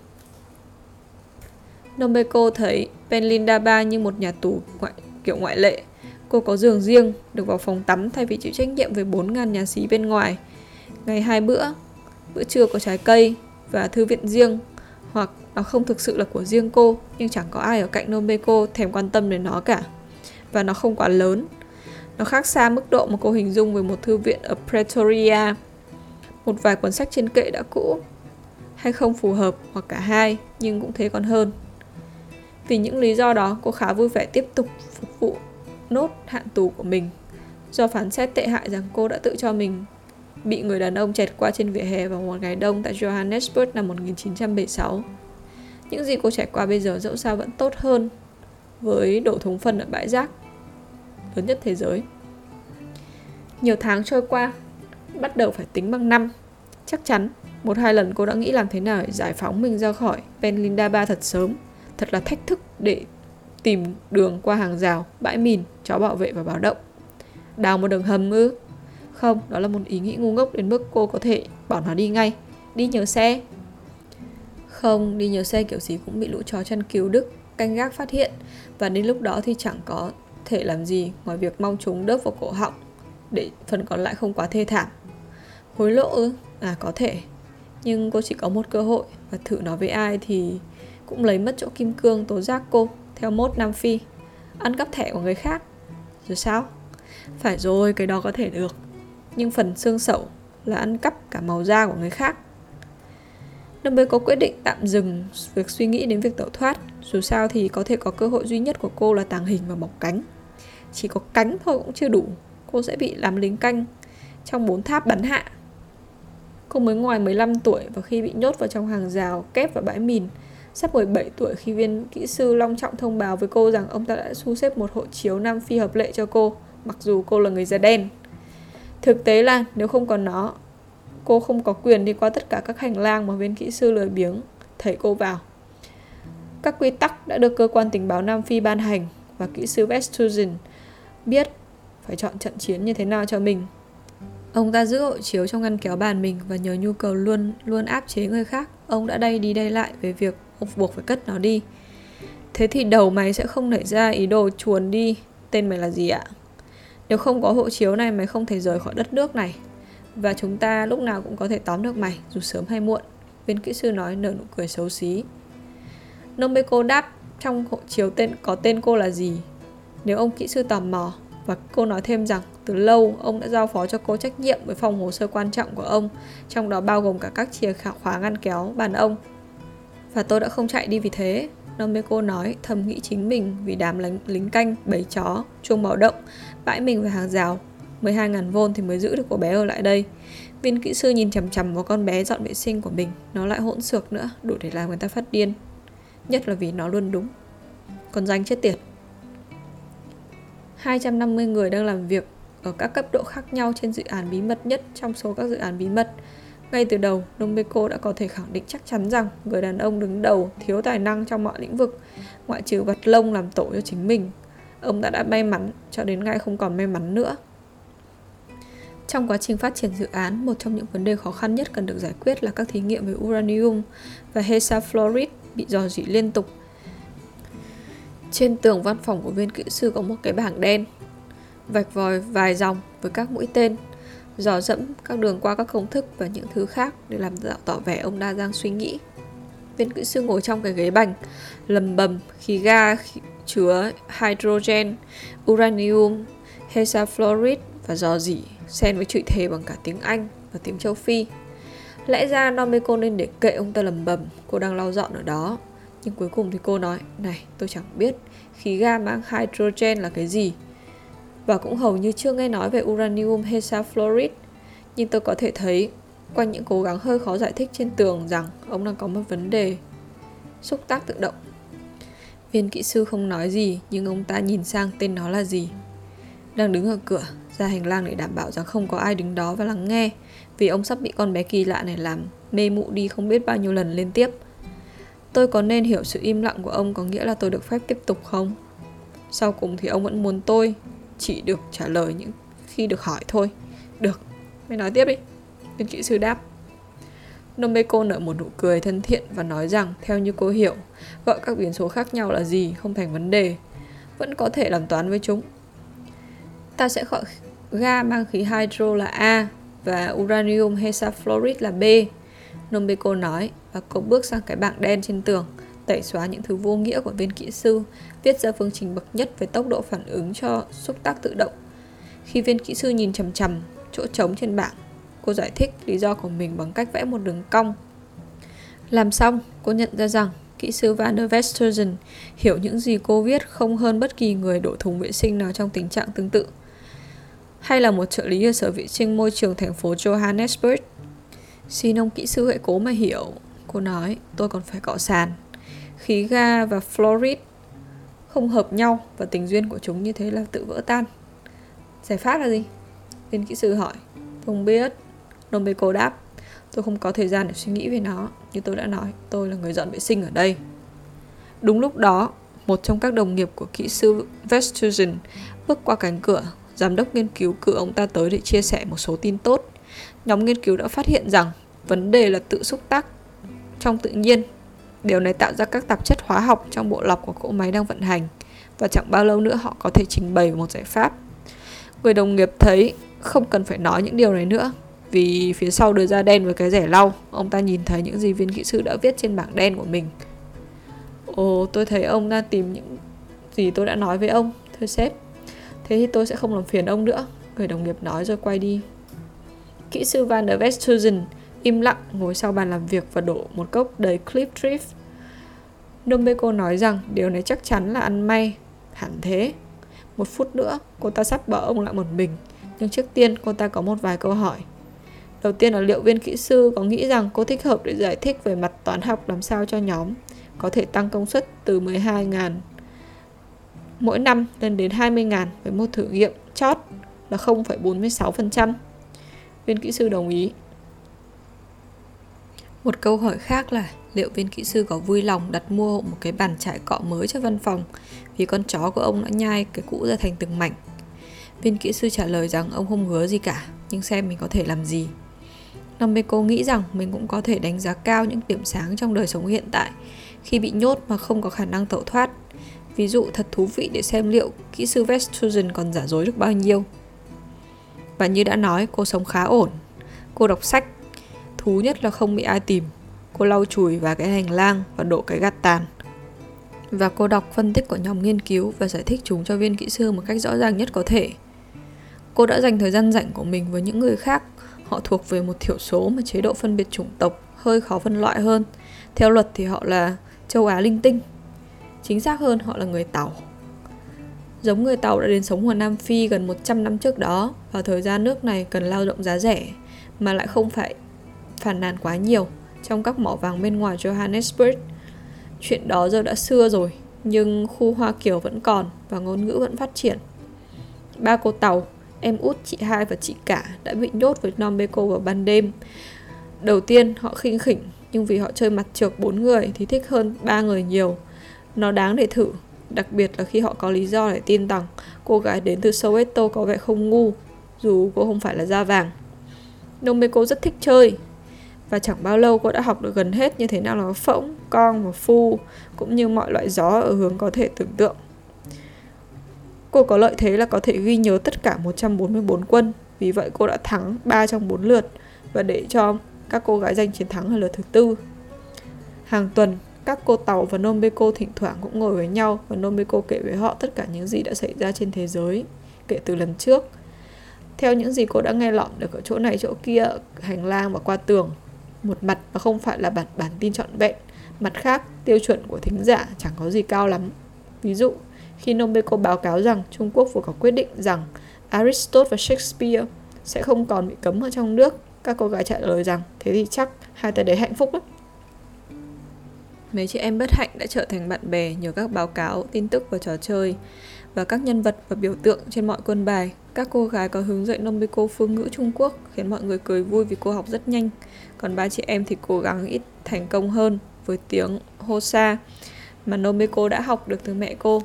Nombeko thấy Penlinda ba như một nhà tù ngoại, kiểu ngoại lệ. Cô có giường riêng, được vào phòng tắm thay vì chịu trách nhiệm với 4.000 nhà xí bên ngoài. Ngày hai bữa, bữa trưa có trái cây và thư viện riêng hoặc nó không thực sự là của riêng cô nhưng chẳng có ai ở cạnh Nombeko thèm quan tâm đến nó cả và nó không quá lớn nó khác xa mức độ mà cô hình dung về một thư viện ở Pretoria. Một vài cuốn sách trên kệ đã cũ. Hay không phù hợp hoặc cả hai, nhưng cũng thế còn hơn. Vì những lý do đó, cô khá vui vẻ tiếp tục phục vụ nốt hạn tù của mình, do phán xét tệ hại rằng cô đã tự cho mình bị người đàn ông chẹt qua trên vỉa hè vào một ngày đông tại Johannesburg năm 1976. Những gì cô trải qua bây giờ dẫu sao vẫn tốt hơn với đổ thúng phân ở bãi rác lớn nhất thế giới. Nhiều tháng trôi qua, bắt đầu phải tính bằng năm. Chắc chắn, một hai lần cô đã nghĩ làm thế nào để giải phóng mình ra khỏi Penlinda Ba thật sớm. Thật là thách thức để tìm đường qua hàng rào, bãi mìn, chó bảo vệ và báo động. Đào một đường hầm ư? Không, đó là một ý nghĩ ngu ngốc đến mức cô có thể bỏ nó đi ngay. Đi nhờ xe. Không, đi nhờ xe kiểu gì cũng bị lũ chó chăn cứu Đức canh gác phát hiện và đến lúc đó thì chẳng có thể làm gì ngoài việc mong chúng đớp vào cổ họng để phần còn lại không quá thê thảm. Hối lộ ư? À có thể. Nhưng cô chỉ có một cơ hội và thử nói với ai thì cũng lấy mất chỗ kim cương tố giác cô theo mốt Nam Phi. Ăn cắp thẻ của người khác. Rồi sao? Phải rồi, cái đó có thể được. Nhưng phần xương sẩu là ăn cắp cả màu da của người khác. Năm mới có quyết định tạm dừng việc suy nghĩ đến việc tẩu thoát. Dù sao thì có thể có cơ hội duy nhất của cô là tàng hình và bọc cánh. Chỉ có cánh thôi cũng chưa đủ. Cô sẽ bị làm lính canh trong bốn tháp bắn hạ. Cô mới ngoài 15 tuổi và khi bị nhốt vào trong hàng rào kép và bãi mìn, sắp 17 tuổi khi viên kỹ sư long trọng thông báo với cô rằng ông ta đã thu xếp một hộ chiếu Nam Phi hợp lệ cho cô, mặc dù cô là người da đen. Thực tế là nếu không có nó, cô không có quyền đi qua tất cả các hành lang mà viên kỹ sư lười biếng thầy cô vào. Các quy tắc đã được cơ quan tình báo Nam Phi ban hành và kỹ sư Westhuizen biết phải chọn trận chiến như thế nào cho mình. Ông ta giữ hộ chiếu trong ngăn kéo bàn mình và nhờ nhu cầu luôn luôn áp chế người khác. Ông đã đây đi đây lại về việc ông buộc phải cất nó đi. Thế thì đầu mày sẽ không nảy ra ý đồ chuồn đi. Tên mày là gì ạ? Nếu không có hộ chiếu này mày không thể rời khỏi đất nước này. Và chúng ta lúc nào cũng có thể tóm được mày, dù sớm hay muộn. Viên kỹ sư nói nở nụ cười xấu xí. Nomeko đáp trong hộ chiếu tên có tên cô là gì. Nếu ông kỹ sư tò mò, và cô nói thêm rằng từ lâu ông đã giao phó cho cô trách nhiệm với phòng hồ sơ quan trọng của ông, trong đó bao gồm cả các chìa khóa ngăn kéo bàn ông. Và tôi đã không chạy đi vì thế, Nomeko nói thầm nghĩ chính mình vì đám lính, lính canh, bầy chó, chuông báo động, bãi mình về hàng rào. 12.000 vôn thì mới giữ được cô bé ở lại đây. Viên kỹ sư nhìn chằm chằm vào con bé dọn vệ sinh của mình Nó lại hỗn xược nữa Đủ để làm người ta phát điên. Nhất là vì nó luôn đúng. Còn danh chết tiệt. 250 người đang làm việc ở các cấp độ khác nhau trên dự án bí mật nhất trong số các dự án bí mật. Ngay từ đầu, Nomeco đã có thể khẳng định chắc chắn rằng người đàn ông đứng đầu thiếu tài năng trong mọi lĩnh vực, ngoại trừ vật lông làm tổ cho chính mình. Ông đã đã may mắn cho đến ngày không còn may mắn nữa. Trong quá trình phát triển dự án, một trong những vấn đề khó khăn nhất cần được giải quyết là các thí nghiệm về uranium và hexafluoride bị dò dỉ liên tục. Trên tường văn phòng của viên kỹ sư có một cái bảng đen, vạch vòi vài dòng với các mũi tên, dò dẫm các đường qua các công thức và những thứ khác để làm tạo tỏ vẻ ông đa đang suy nghĩ. Viên kỹ sư ngồi trong cái ghế bành, lầm bầm khí ga khí chứa hydrogen, uranium, hexafluoride và dò dỉ xen với chữ thề bằng cả tiếng Anh và tiếng châu Phi. Lẽ ra Nomeko nên để kệ ông ta lầm bầm, cô đang lau dọn ở đó. Nhưng cuối cùng thì cô nói, này tôi chẳng biết khí ga mang hydrogen là cái gì. Và cũng hầu như chưa nghe nói về uranium hexafluoride. Nhưng tôi có thể thấy qua những cố gắng hơi khó giải thích trên tường rằng ông đang có một vấn đề xúc tác tự động. Viên kỹ sư không nói gì nhưng ông ta nhìn sang tên nó là gì. Đang đứng ở cửa, ra hành lang để đảm bảo rằng không có ai đứng đó và lắng nghe vì ông sắp bị con bé kỳ lạ này làm mê mụ đi không biết bao nhiêu lần liên tiếp. Tôi có nên hiểu sự im lặng của ông có nghĩa là tôi được phép tiếp tục không? Sau cùng thì ông vẫn muốn tôi chỉ được trả lời những khi được hỏi thôi. Được, mày nói tiếp đi. Viên kỹ sư đáp. Nomeko nở một nụ cười thân thiện và nói rằng theo như cô hiểu, gọi các biến số khác nhau là gì không thành vấn đề. Vẫn có thể làm toán với chúng ta sẽ gọi ga mang khí hydro là A và uranium hexafluoride là B. Nombeko nói và cô bước sang cái bảng đen trên tường, tẩy xóa những thứ vô nghĩa của viên kỹ sư, viết ra phương trình bậc nhất về tốc độ phản ứng cho xúc tác tự động. Khi viên kỹ sư nhìn chằm chằm chỗ trống trên bảng, cô giải thích lý do của mình bằng cách vẽ một đường cong. Làm xong, cô nhận ra rằng kỹ sư Van der Westersen hiểu những gì cô viết không hơn bất kỳ người đổ thùng vệ sinh nào trong tình trạng tương tự. Hay là một trợ lý ở sở vệ sinh môi trường thành phố Johannesburg. Xin ông kỹ sư hãy cố mà hiểu. Cô nói, tôi còn phải cọ sàn. Khí ga và fluoride không hợp nhau và tình duyên của chúng như thế là tự vỡ tan. Giải pháp là gì? Viên kỹ sư hỏi. Không biết. Nomeko đáp. Tôi không có thời gian để suy nghĩ về nó. Như tôi đã nói, tôi là người dọn vệ sinh ở đây. Đúng lúc đó, một trong các đồng nghiệp của kỹ sư Vestusen bước qua cánh cửa. Giám đốc nghiên cứu cử ông ta tới để chia sẻ một số tin tốt. Nhóm nghiên cứu đã phát hiện rằng vấn đề là tự xúc tác trong tự nhiên. Điều này tạo ra các tạp chất hóa học trong bộ lọc của cỗ máy đang vận hành và chẳng bao lâu nữa họ có thể trình bày một giải pháp. Người đồng nghiệp thấy không cần phải nói những điều này nữa, vì phía sau đưa ra đen với cái rẻ lau, ông ta nhìn thấy những gì viên kỹ sư đã viết trên bảng đen của mình ồ, tôi thấy ông đang tìm những gì tôi đã nói với ông, thưa sếp thế thì tôi sẽ không làm phiền ông nữa, người đồng nghiệp nói rồi quay đi kỹ sư van der Westhuizen im lặng ngồi sau bàn làm việc và đổ một cốc đầy clip trip. Dombeko nói rằng điều này chắc chắn là ăn may hẳn thế một phút nữa cô ta sắp bỏ ông lại một mình nhưng trước tiên cô ta có một vài câu hỏi Đầu tiên là liệu viên kỹ sư có nghĩ rằng cô thích hợp để giải thích về mặt toán học làm sao cho nhóm có thể tăng công suất từ 12.000 mỗi năm lên đến 20.000 với một thử nghiệm chót là 0,46%. Viên kỹ sư đồng ý. Một câu hỏi khác là liệu viên kỹ sư có vui lòng đặt mua hộ một cái bàn trải cọ mới cho văn phòng vì con chó của ông đã nhai cái cũ ra thành từng mảnh. Viên kỹ sư trả lời rằng ông không hứa gì cả, nhưng xem mình có thể làm gì. Nameko nghĩ rằng mình cũng có thể đánh giá cao những điểm sáng trong đời sống hiện tại khi bị nhốt mà không có khả năng tẩu thoát. Ví dụ thật thú vị để xem liệu kỹ sư Vestusen còn giả dối được bao nhiêu. Và như đã nói, cô sống khá ổn. Cô đọc sách, thú nhất là không bị ai tìm. Cô lau chùi và cái hành lang và đổ cái gạt tàn. Và cô đọc phân tích của nhóm nghiên cứu và giải thích chúng cho viên kỹ sư một cách rõ ràng nhất có thể. Cô đã dành thời gian rảnh của mình với những người khác Họ thuộc về một thiểu số mà chế độ phân biệt chủng tộc hơi khó phân loại hơn. Theo luật thì họ là châu Á linh tinh. Chính xác hơn họ là người Tàu. Giống người Tàu đã đến sống ở Nam Phi gần 100 năm trước đó, vào thời gian nước này cần lao động giá rẻ, mà lại không phải phản nàn quá nhiều trong các mỏ vàng bên ngoài Johannesburg. Chuyện đó giờ đã xưa rồi, nhưng khu Hoa Kiều vẫn còn và ngôn ngữ vẫn phát triển. Ba cô Tàu em út, chị hai và chị cả đã bị nhốt với Nombeko vào ban đêm. Đầu tiên họ khinh khỉnh, nhưng vì họ chơi mặt trược bốn người thì thích hơn ba người nhiều. Nó đáng để thử, đặc biệt là khi họ có lý do để tin rằng cô gái đến từ Soweto có vẻ không ngu, dù cô không phải là da vàng. Nomeko rất thích chơi, và chẳng bao lâu cô đã học được gần hết như thế nào là phỗng, cong, và phu, cũng như mọi loại gió ở hướng có thể tưởng tượng. Cô có lợi thế là có thể ghi nhớ tất cả 144 quân, vì vậy cô đã thắng 3 trong 4 lượt và để cho các cô gái giành chiến thắng ở lượt thứ tư. Hàng tuần, các cô tàu và Nomeko thỉnh thoảng cũng ngồi với nhau và Nomeko kể với họ tất cả những gì đã xảy ra trên thế giới kể từ lần trước. Theo những gì cô đã nghe lọm được ở chỗ này chỗ kia, hành lang và qua tường, một mặt và không phải là bản bản tin trọn vẹn, mặt khác tiêu chuẩn của thính giả chẳng có gì cao lắm. Ví dụ, khi Nomeko báo cáo rằng Trung Quốc vừa có quyết định rằng Aristotle và Shakespeare sẽ không còn bị cấm ở trong nước, các cô gái trả lời rằng thế thì chắc hai tay đấy hạnh phúc lắm. Mấy chị em bất hạnh đã trở thành bạn bè nhờ các báo cáo, tin tức và trò chơi và các nhân vật và biểu tượng trên mọi quân bài. Các cô gái có hướng dạy Nombeko phương ngữ Trung Quốc khiến mọi người cười vui vì cô học rất nhanh. Còn ba chị em thì cố gắng ít thành công hơn với tiếng Hosa mà Nombeko đã học được từ mẹ cô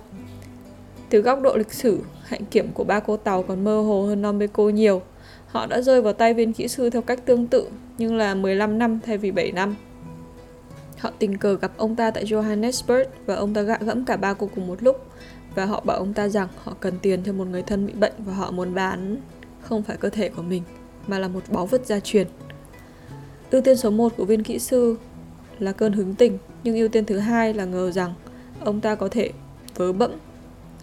từ góc độ lịch sử, hạnh kiểm của ba cô tàu còn mơ hồ hơn Nombeko nhiều. Họ đã rơi vào tay viên kỹ sư theo cách tương tự, nhưng là 15 năm thay vì 7 năm. Họ tình cờ gặp ông ta tại Johannesburg và ông ta gạ gẫm cả ba cô cùng một lúc và họ bảo ông ta rằng họ cần tiền cho một người thân bị bệnh và họ muốn bán không phải cơ thể của mình mà là một báu vật gia truyền. Ưu tiên số 1 của viên kỹ sư là cơn hứng tình, nhưng ưu tiên thứ hai là ngờ rằng ông ta có thể vớ bẫm.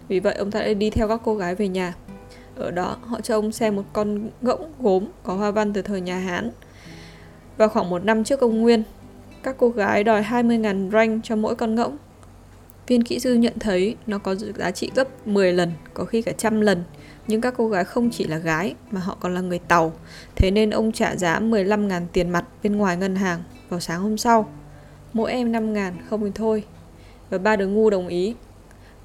Vì vậy ông ta đã đi theo các cô gái về nhà. Ở đó họ cho ông xem một con ngỗng gốm có hoa văn từ thời nhà Hán. Vào khoảng một năm trước công nguyên, các cô gái đòi 20.000 rank cho mỗi con ngỗng. Viên kỹ sư nhận thấy nó có giá trị gấp 10 lần, có khi cả trăm lần. Nhưng các cô gái không chỉ là gái mà họ còn là người tàu. Thế nên ông trả giá 15.000 tiền mặt bên ngoài ngân hàng vào sáng hôm sau. Mỗi em 5.000 không thì thôi. Và ba đứa ngu đồng ý.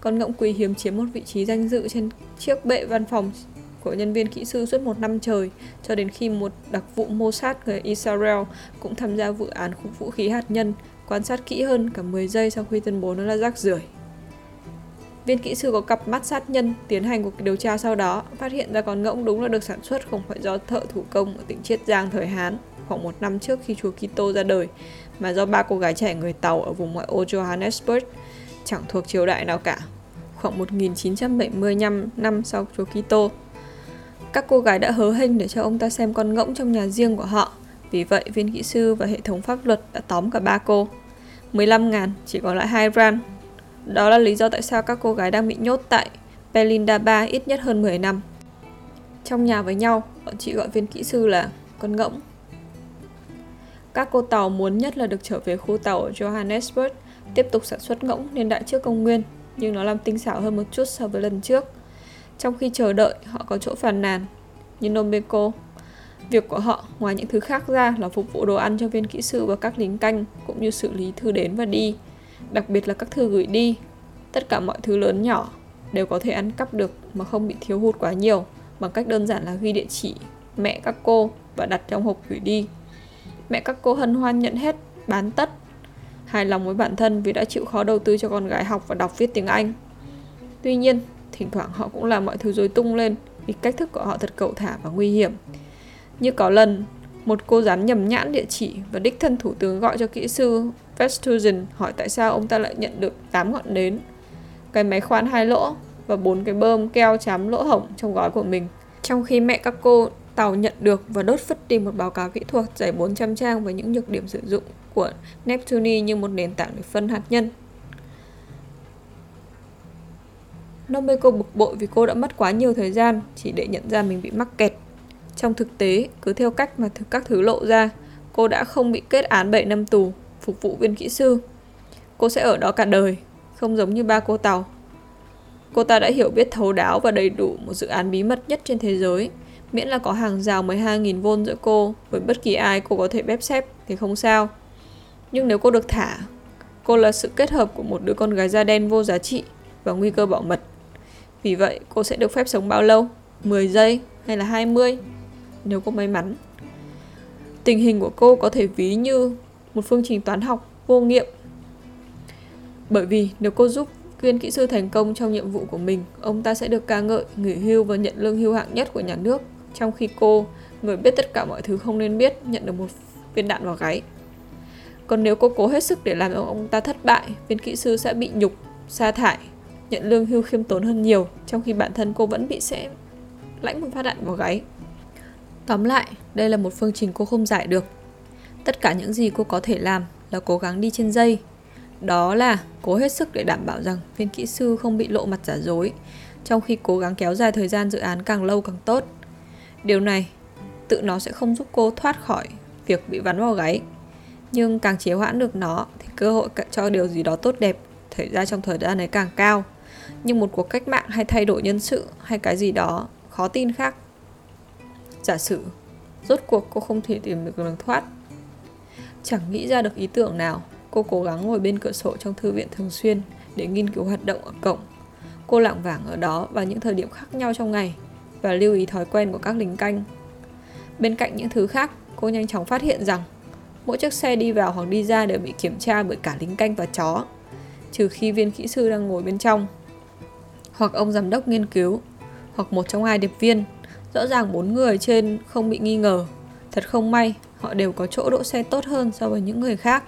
Con ngỗng quý hiếm chiếm một vị trí danh dự trên chiếc bệ văn phòng của nhân viên kỹ sư suốt một năm trời, cho đến khi một đặc vụ Mossad người Israel cũng tham gia vụ án khủng vũ khí hạt nhân, quan sát kỹ hơn cả 10 giây sau khi tuyên bố nó là rác rưởi. Viên kỹ sư có cặp mắt sát nhân tiến hành cuộc điều tra sau đó, phát hiện ra con ngỗng đúng là được sản xuất không phải do thợ thủ công ở tỉnh Chiết Giang thời Hán, khoảng một năm trước khi chúa Kitô ra đời, mà do ba cô gái trẻ người Tàu ở vùng ngoại ô Johannesburg, chẳng thuộc triều đại nào cả, khoảng 1975 năm sau chúa Kitô. Các cô gái đã hớ hênh để cho ông ta xem con ngỗng trong nhà riêng của họ. Vì vậy, viên kỹ sư và hệ thống pháp luật đã tóm cả ba cô. 15 ngàn, chỉ còn lại hai rand. Đó là lý do tại sao các cô gái đang bị nhốt tại Belinda Ba ít nhất hơn 10 năm. Trong nhà với nhau, bọn chị gọi viên kỹ sư là con ngỗng. Các cô tàu muốn nhất là được trở về khu tàu ở Johannesburg, tiếp tục sản xuất ngỗng nên đại trước công nguyên, nhưng nó làm tinh xảo hơn một chút so với lần trước. Trong khi chờ đợi, họ có chỗ phàn nàn. Như Nomeko, việc của họ ngoài những thứ khác ra là phục vụ đồ ăn cho viên kỹ sư và các lính canh, cũng như xử lý thư đến và đi, đặc biệt là các thư gửi đi. Tất cả mọi thứ lớn nhỏ đều có thể ăn cắp được mà không bị thiếu hụt quá nhiều bằng cách đơn giản là ghi địa chỉ mẹ các cô và đặt trong hộp gửi đi. Mẹ các cô hân hoan nhận hết, bán tất. Hài lòng với bản thân vì đã chịu khó đầu tư cho con gái học và đọc viết tiếng Anh. Tuy nhiên, thỉnh thoảng họ cũng làm mọi thứ rối tung lên vì cách thức của họ thật cậu thả và nguy hiểm. Như có lần, một cô dán nhầm nhãn địa chỉ và đích thân thủ tướng gọi cho kỹ sư Vestusen hỏi tại sao ông ta lại nhận được 8 ngọn nến, cái máy khoan hai lỗ và bốn cái bơm keo chám lỗ hổng trong gói của mình. Trong khi mẹ các cô tàu nhận được và đốt phất đi một báo cáo kỹ thuật dày 400 trang với những nhược điểm sử dụng của Neptune như một nền tảng để phân hạt nhân. Nomeko bực bội vì cô đã mất quá nhiều thời gian chỉ để nhận ra mình bị mắc kẹt. Trong thực tế, cứ theo cách mà các thứ lộ ra, cô đã không bị kết án 7 năm tù, phục vụ viên kỹ sư. Cô sẽ ở đó cả đời, không giống như ba cô tàu. Cô ta đã hiểu biết thấu đáo và đầy đủ một dự án bí mật nhất trên thế giới. Miễn là có hàng rào 12.000V giữa cô với bất kỳ ai cô có thể bếp xếp thì không sao. Nhưng nếu cô được thả, cô là sự kết hợp của một đứa con gái da đen vô giá trị và nguy cơ bảo mật. Vì vậy, cô sẽ được phép sống bao lâu? 10 giây hay là 20? Nếu cô may mắn. Tình hình của cô có thể ví như một phương trình toán học vô nghiệm. Bởi vì nếu cô giúp viên kỹ sư thành công trong nhiệm vụ của mình, ông ta sẽ được ca ngợi, nghỉ hưu và nhận lương hưu hạng nhất của nhà nước, trong khi cô, người biết tất cả mọi thứ không nên biết, nhận được một viên đạn vào gáy. Còn nếu cô cố hết sức để làm ông ta thất bại, viên kỹ sư sẽ bị nhục, sa thải nhận lương hưu khiêm tốn hơn nhiều, trong khi bản thân cô vẫn bị sẽ lãnh một phát đạn vào gáy. Tóm lại, đây là một phương trình cô không giải được. Tất cả những gì cô có thể làm là cố gắng đi trên dây. Đó là cố hết sức để đảm bảo rằng viên kỹ sư không bị lộ mặt giả dối, trong khi cố gắng kéo dài thời gian dự án càng lâu càng tốt. Điều này tự nó sẽ không giúp cô thoát khỏi việc bị vắn vào gáy. Nhưng càng chế hoãn được nó thì cơ hội cho điều gì đó tốt đẹp xảy ra trong thời gian ấy càng cao nhưng một cuộc cách mạng hay thay đổi nhân sự hay cái gì đó khó tin khác. Giả sử, rốt cuộc cô không thể tìm được đường thoát. Chẳng nghĩ ra được ý tưởng nào, cô cố gắng ngồi bên cửa sổ trong thư viện thường xuyên để nghiên cứu hoạt động ở cổng. Cô lảng vảng ở đó vào những thời điểm khác nhau trong ngày và lưu ý thói quen của các lính canh. Bên cạnh những thứ khác, cô nhanh chóng phát hiện rằng mỗi chiếc xe đi vào hoặc đi ra đều bị kiểm tra bởi cả lính canh và chó, trừ khi viên kỹ sư đang ngồi bên trong hoặc ông giám đốc nghiên cứu, hoặc một trong hai điệp viên. Rõ ràng bốn người trên không bị nghi ngờ. Thật không may, họ đều có chỗ đỗ xe tốt hơn so với những người khác.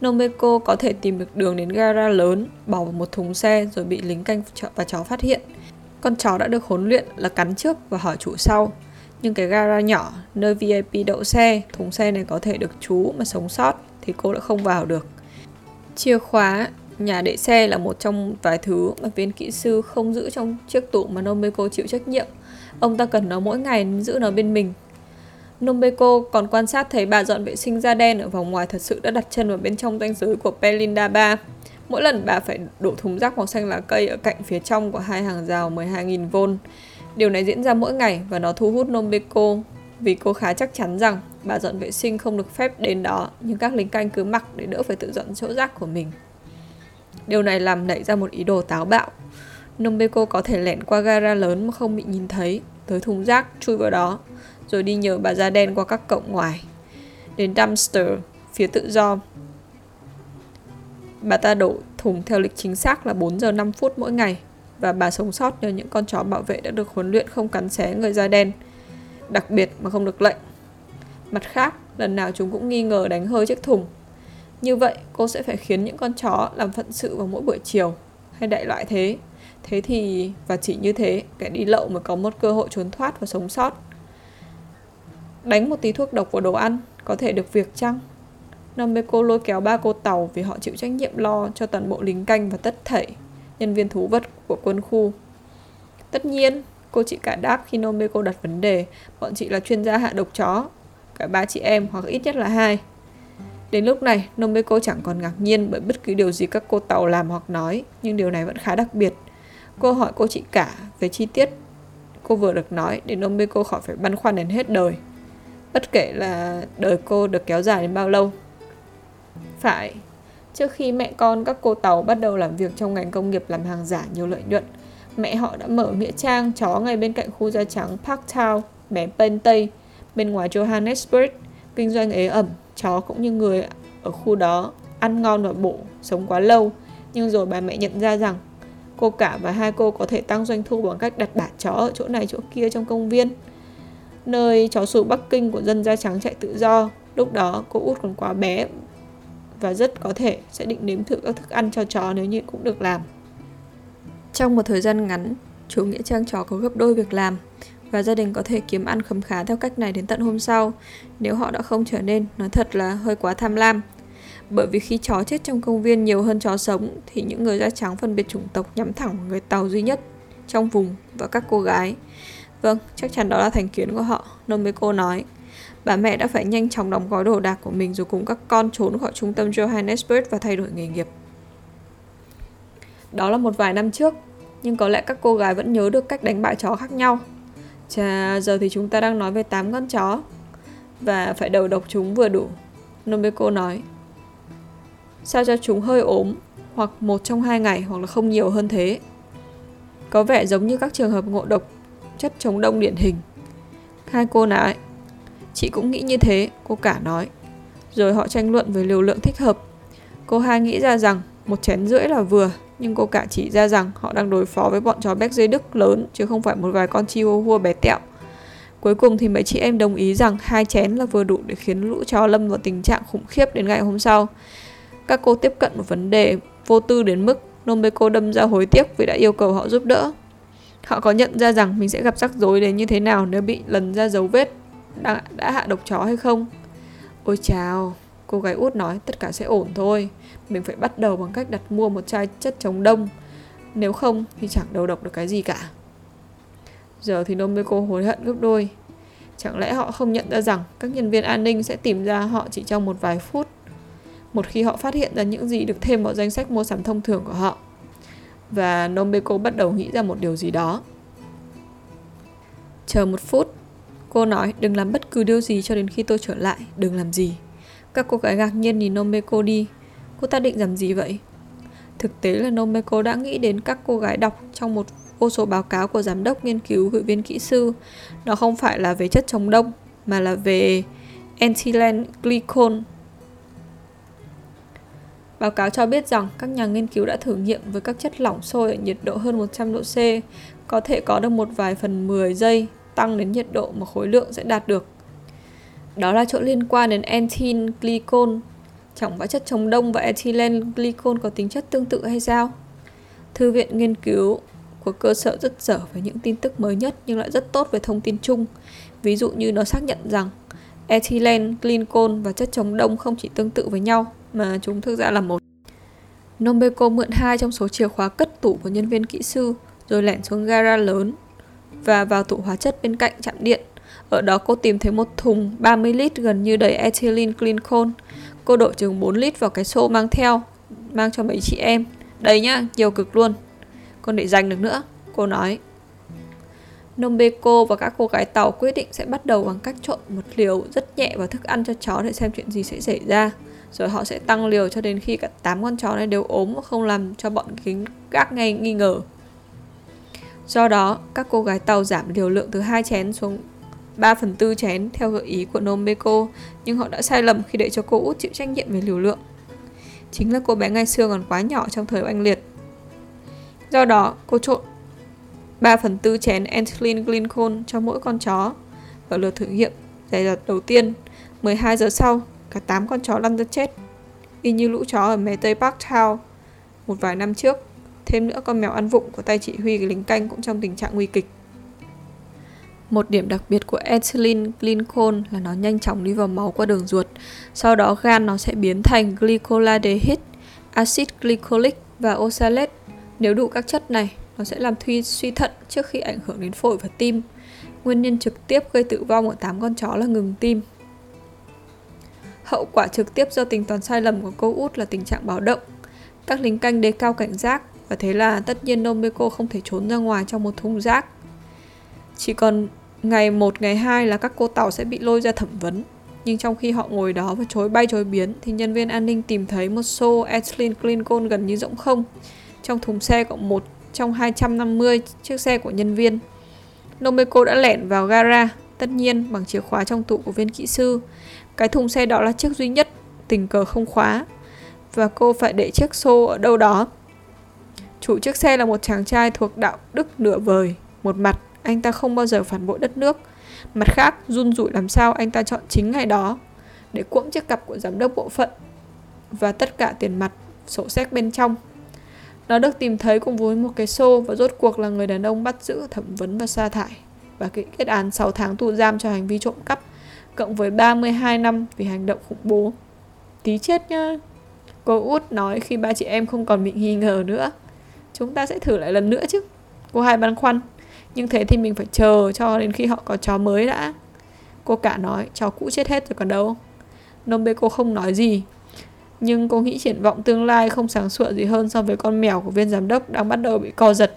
Nomeko có thể tìm được đường đến gara lớn, bỏ vào một thùng xe rồi bị lính canh và chó phát hiện. Con chó đã được huấn luyện là cắn trước và hỏi chủ sau. Nhưng cái gara nhỏ, nơi VIP đậu xe, thùng xe này có thể được trú mà sống sót thì cô đã không vào được. Chìa khóa, nhà để xe là một trong vài thứ mà viên kỹ sư không giữ trong chiếc tủ mà Nomeko chịu trách nhiệm. Ông ta cần nó mỗi ngày giữ nó bên mình. Nomeko còn quan sát thấy bà dọn vệ sinh da đen ở vòng ngoài thật sự đã đặt chân vào bên trong ranh giới của Pelinda 3. Mỗi lần bà phải đổ thùng rác màu xanh lá cây ở cạnh phía trong của hai hàng rào 12.000V. Điều này diễn ra mỗi ngày và nó thu hút Nomeko vì cô khá chắc chắn rằng bà dọn vệ sinh không được phép đến đó, nhưng các lính canh cứ mặc để đỡ phải tự dọn chỗ rác của mình. Điều này làm nảy ra một ý đồ táo bạo. Nomeko có thể lẻn qua gara lớn mà không bị nhìn thấy, tới thùng rác chui vào đó, rồi đi nhờ bà da đen qua các cổng ngoài. Đến dumpster, phía tự do. Bà ta đổ thùng theo lịch chính xác là 4 giờ 5 phút mỗi ngày và bà sống sót nhờ những con chó bảo vệ đã được huấn luyện không cắn xé người da đen, đặc biệt mà không được lệnh. Mặt khác, lần nào chúng cũng nghi ngờ đánh hơi chiếc thùng. Như vậy, cô sẽ phải khiến những con chó làm phận sự vào mỗi buổi chiều, hay đại loại thế. Thế thì, và chỉ như thế, kẻ đi lậu mới có một cơ hội trốn thoát và sống sót. Đánh một tí thuốc độc vào đồ ăn, có thể được việc chăng? Nameko lôi kéo ba cô tàu vì họ chịu trách nhiệm lo cho toàn bộ lính canh và tất thảy nhân viên thú vật của quân khu. Tất nhiên, cô chị cả đáp khi Nomeko đặt vấn đề, bọn chị là chuyên gia hạ độc chó, cả ba chị em hoặc ít nhất là hai. Đến lúc này, Nomeko chẳng còn ngạc nhiên bởi bất cứ điều gì các cô tàu làm hoặc nói, nhưng điều này vẫn khá đặc biệt. Cô hỏi cô chị cả về chi tiết cô vừa được nói để Nomeko khỏi phải băn khoăn đến hết đời. Bất kể là đời cô được kéo dài đến bao lâu. Phải, trước khi mẹ con các cô tàu bắt đầu làm việc trong ngành công nghiệp làm hàng giả nhiều lợi nhuận, mẹ họ đã mở nghĩa trang chó ngay bên cạnh khu da trắng Park Town, bé bên Tây, bên ngoài Johannesburg, kinh doanh ế ẩm, chó cũng như người ở khu đó, ăn ngon và bổ, sống quá lâu. Nhưng rồi bà mẹ nhận ra rằng cô cả và hai cô có thể tăng doanh thu bằng cách đặt bả chó ở chỗ này chỗ kia trong công viên. Nơi chó sủa Bắc Kinh của dân da trắng chạy tự do, lúc đó cô út còn quá bé và rất có thể sẽ định nếm thử các thức ăn cho chó nếu như cũng được làm. Trong một thời gian ngắn, chủ nghĩa trang chó có gấp đôi việc làm và gia đình có thể kiếm ăn khấm khá theo cách này đến tận hôm sau nếu họ đã không trở nên nói thật là hơi quá tham lam. Bởi vì khi chó chết trong công viên nhiều hơn chó sống thì những người da trắng phân biệt chủng tộc nhắm thẳng vào người Tàu duy nhất trong vùng và các cô gái. Vâng, chắc chắn đó là thành kiến của họ, Nomeko nói. Bà mẹ đã phải nhanh chóng đóng gói đồ đạc của mình rồi cùng các con trốn khỏi trung tâm Johannesburg và thay đổi nghề nghiệp. Đó là một vài năm trước, nhưng có lẽ các cô gái vẫn nhớ được cách đánh bại chó khác nhau. Chà, giờ thì chúng ta đang nói về 8 con chó và phải đầu độc chúng vừa đủ. Nobeko nói. Sao cho chúng hơi ốm hoặc một trong hai ngày hoặc là không nhiều hơn thế. Có vẻ giống như các trường hợp ngộ độc chất chống đông điển hình. Hai cô nói. Chị cũng nghĩ như thế, cô cả nói. Rồi họ tranh luận về liều lượng thích hợp. Cô hai nghĩ ra rằng một chén rưỡi là vừa, nhưng cô cả chỉ ra rằng họ đang đối phó với bọn chó béc dây Đức lớn chứ không phải một vài con chihuahua bé tẹo. Cuối cùng thì mấy chị em đồng ý rằng hai chén là vừa đủ để khiến lũ chó lâm vào tình trạng khủng khiếp đến ngày hôm sau. Các cô tiếp cận một vấn đề vô tư đến mức Nomeko đâm ra hối tiếc vì đã yêu cầu họ giúp đỡ. Họ có nhận ra rằng mình sẽ gặp rắc rối đến như thế nào nếu bị lần ra dấu vết đã, đã hạ độc chó hay không? Ôi chào, cô gái út nói tất cả sẽ ổn thôi. Mình phải bắt đầu bằng cách đặt mua một chai chất chống đông. Nếu không thì chẳng đầu độc được cái gì cả. Giờ thì Nomeko hối hận gấp đôi. Chẳng lẽ họ không nhận ra rằng các nhân viên an ninh sẽ tìm ra họ chỉ trong một vài phút một khi họ phát hiện ra những gì được thêm vào danh sách mua sắm thông thường của họ. Và Nomeko bắt đầu nghĩ ra một điều gì đó. Chờ một phút, cô nói đừng làm bất cứ điều gì cho đến khi tôi trở lại, đừng làm gì. Các cô gái ngạc nhiên nhìn Nomeko đi. Cô ta định làm gì vậy? Thực tế là Nomeko đã nghĩ đến các cô gái đọc trong một vô số báo cáo của giám đốc nghiên cứu gửi viên kỹ sư. Nó không phải là về chất chống đông, mà là về ethylene glycol. Báo cáo cho biết rằng các nhà nghiên cứu đã thử nghiệm với các chất lỏng sôi ở nhiệt độ hơn 100 độ C, có thể có được một vài phần 10 giây tăng đến nhiệt độ mà khối lượng sẽ đạt được. Đó là chỗ liên quan đến ethylene glycol. Chẳng phải chất chống đông và ethylene glycol có tính chất tương tự hay sao? Thư viện nghiên cứu của cơ sở rất dở với những tin tức mới nhất nhưng lại rất tốt về thông tin chung. Ví dụ như nó xác nhận rằng ethylene, glycol và chất chống đông không chỉ tương tự với nhau mà chúng thực ra là một. Nombeco mượn hai trong số chìa khóa cất tủ của nhân viên kỹ sư rồi lẻn xuống gara lớn và vào tủ hóa chất bên cạnh trạm điện. Ở đó cô tìm thấy một thùng 30 lít gần như đầy ethylene glycol. Cô đổ chừng 4 lít vào cái xô mang theo, mang cho mấy chị em. Đây nhá, nhiều cực luôn. Con để dành được nữa, cô nói. nombeko và các cô gái tàu quyết định sẽ bắt đầu bằng cách trộn một liều rất nhẹ vào thức ăn cho chó để xem chuyện gì sẽ xảy ra. Rồi họ sẽ tăng liều cho đến khi cả 8 con chó này đều ốm và không làm cho bọn kính gác ngay nghi ngờ. Do đó, các cô gái tàu giảm liều lượng từ hai chén xuống 3 phần tư chén theo gợi ý của Nomeko, nhưng họ đã sai lầm khi để cho cô út chịu trách nhiệm về liều lượng. Chính là cô bé ngày xưa còn quá nhỏ trong thời oanh liệt. Do đó, cô trộn 3 phần tư chén ethylene glycol cho mỗi con chó. Ở lượt thử nghiệm giải đợt đầu tiên, 12 giờ sau, cả 8 con chó lăn ra chết. Y như lũ chó ở mé Tây Park Town một vài năm trước. Thêm nữa con mèo ăn vụng của tay chỉ huy lính canh cũng trong tình trạng nguy kịch. Một điểm đặc biệt của ethylene glycol là nó nhanh chóng đi vào máu qua đường ruột. Sau đó gan nó sẽ biến thành glycolaldehyde, axit glycolic và oxalate. Nếu đủ các chất này, nó sẽ làm thuy suy thận trước khi ảnh hưởng đến phổi và tim. Nguyên nhân trực tiếp gây tử vong ở 8 con chó là ngừng tim. Hậu quả trực tiếp do tính toán sai lầm của cô út là tình trạng báo động. Các lính canh đề cao cảnh giác và thế là tất nhiên Nomeko không thể trốn ra ngoài trong một thùng rác. Chỉ còn ngày 1, ngày 2 là các cô tàu sẽ bị lôi ra thẩm vấn. Nhưng trong khi họ ngồi đó và chối bay chối biến thì nhân viên an ninh tìm thấy một xô ethylene glycol gần như rỗng không. Trong thùng xe có một trong 250 chiếc xe của nhân viên. Nomeko đã lẻn vào gara, tất nhiên bằng chìa khóa trong tủ của viên kỹ sư. Cái thùng xe đó là chiếc duy nhất, tình cờ không khóa. Và cô phải để chiếc xô ở đâu đó. Chủ chiếc xe là một chàng trai thuộc đạo đức nửa vời. Một mặt, anh ta không bao giờ phản bội đất nước. Mặt khác, run rủi làm sao anh ta chọn chính ngày đó để cuỗng chiếc cặp của giám đốc bộ phận và tất cả tiền mặt, sổ sách bên trong. Nó được tìm thấy cùng với một cái xô và rốt cuộc là người đàn ông bắt giữ, thẩm vấn và sa thải và kết án 6 tháng tù giam cho hành vi trộm cắp cộng với 32 năm vì hành động khủng bố. Tí chết nhá. Cô út nói khi ba chị em không còn bị nghi ngờ nữa. Chúng ta sẽ thử lại lần nữa chứ. Cô hai băn khoăn. Nhưng thế thì mình phải chờ cho đến khi họ có chó mới đã. Cô cả nói, chó cũ chết hết rồi còn đâu. Nông bê cô không nói gì, nhưng cô nghĩ triển vọng tương lai không sáng sủa gì hơn so với con mèo của viên giám đốc đang bắt đầu bị co giật